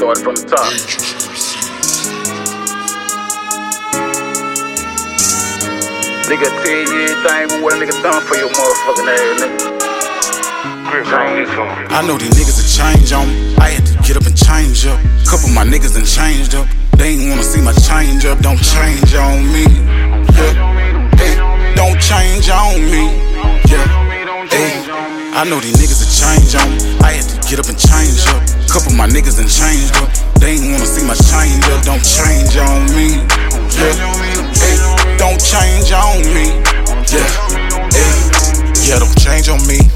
started from the top. Nigga tell you everything but what a nigga done for your motherfucking ass, nigga. I know these niggas will change on me. I had to get up and change up. Couple of my niggas done changed up. They ain't wanna see my change up. Don't change on me. Yeah. Hey, don't change on me. Yeah. Hey, I know these niggas will change on me. I had to get up and change up. Couple my niggas done changed up. They ain't wanna see my change up. Don't change on me. Yeah. Hey, don't change on me. Yeah. Hey, yeah, don't change on me.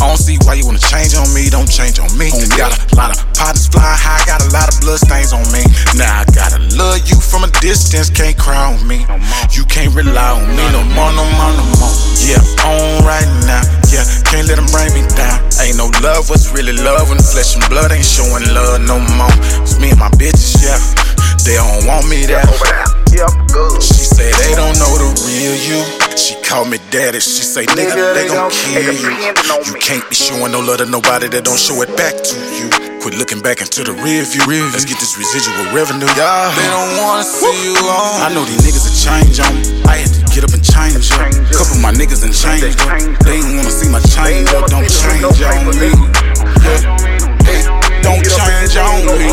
I don't see why you wanna change on me, don't change on me. Got a lot of partners fly high, got a lot of blood stains on me. Now I gotta love you from a distance, can't cry on me. You can't rely on me no more, no more, no more. Yeah, on love, what's really love when flesh and blood ain't showing love no more. It's me and my bitches, yeah, they don't want me there. Yep, good. She say they don't know the real you. She call me daddy. She say nigga, they gon' kill you. You can't be showing no love to nobody that don't show it back to you. Quit looking back into the rear view. Let's get this residual revenue, y'all. They don't wanna see you on. I know these niggas will change on me. I had to get up and change up. Couple my niggas done changed up. They ain't wanna see my change up. Don't change on me. Yeah. Hey, don't change on me.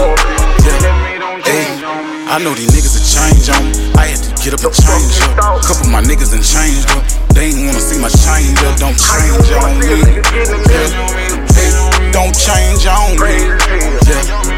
Yeah. Hey. I know these niggas will change on me. I had to get up and change up. Couple my niggas done changed up. They ain't wanna see my change up. Don't change on me. Yeah. Hey, don't change on me. Yeah.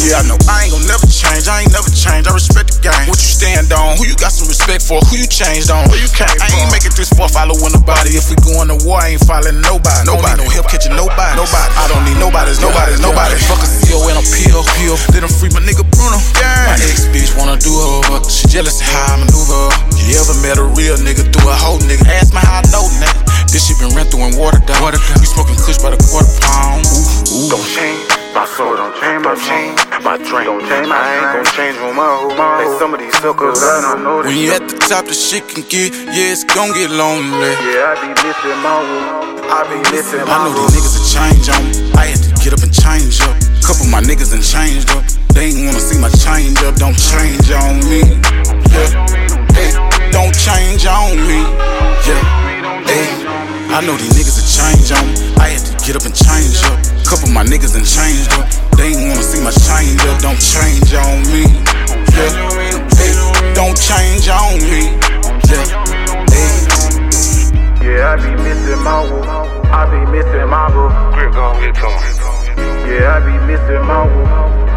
Yeah, I know I ain't gon' never change. I ain't never change. I respect the game. What you stand on? Who you got some respect for? Who you changed on? Where you came from? I ain't making this for following nobody. If we going to war, I ain't following nobody. Nobody. Don't need no help catching nobody. Nobody. I don't need nobody's. Nobody's. Nobody. Fuck a CO and a pill. Pill. Let him free my nigga Bruno. Yeah. My ex bitch wanna do her, but she jealous of how I maneuver. You ever met a real nigga through a whole nigga? Ask me how I know, nigga. This shit been ran through and watered down. Water down. We smoking kush by the soul, don't change my change my drink. Don't change my I ain't gon' change my whole Like some of these suckers, I don't know When you at the top, the shit can get, yeah, it's gon' get lonely. Yeah, I be missing my woo. I be missing my I know these niggas will change on me. I had to get up and change up. Couple my niggas done changed up. They ain't wanna see my change up. Don't change on me. Yeah. Hey, don't change on me. Yeah. Hey, I know these niggas will change on me. I had to get up and change up. Couple of my niggas done changed up. They ain't wanna see my change up. Don't change on me. Yeah. Hey, don't change on me. Yeah. Hey. Yeah, I be missing my woo. I be missing my boo. Grip gon' get to him. Yeah, I be missing my woo.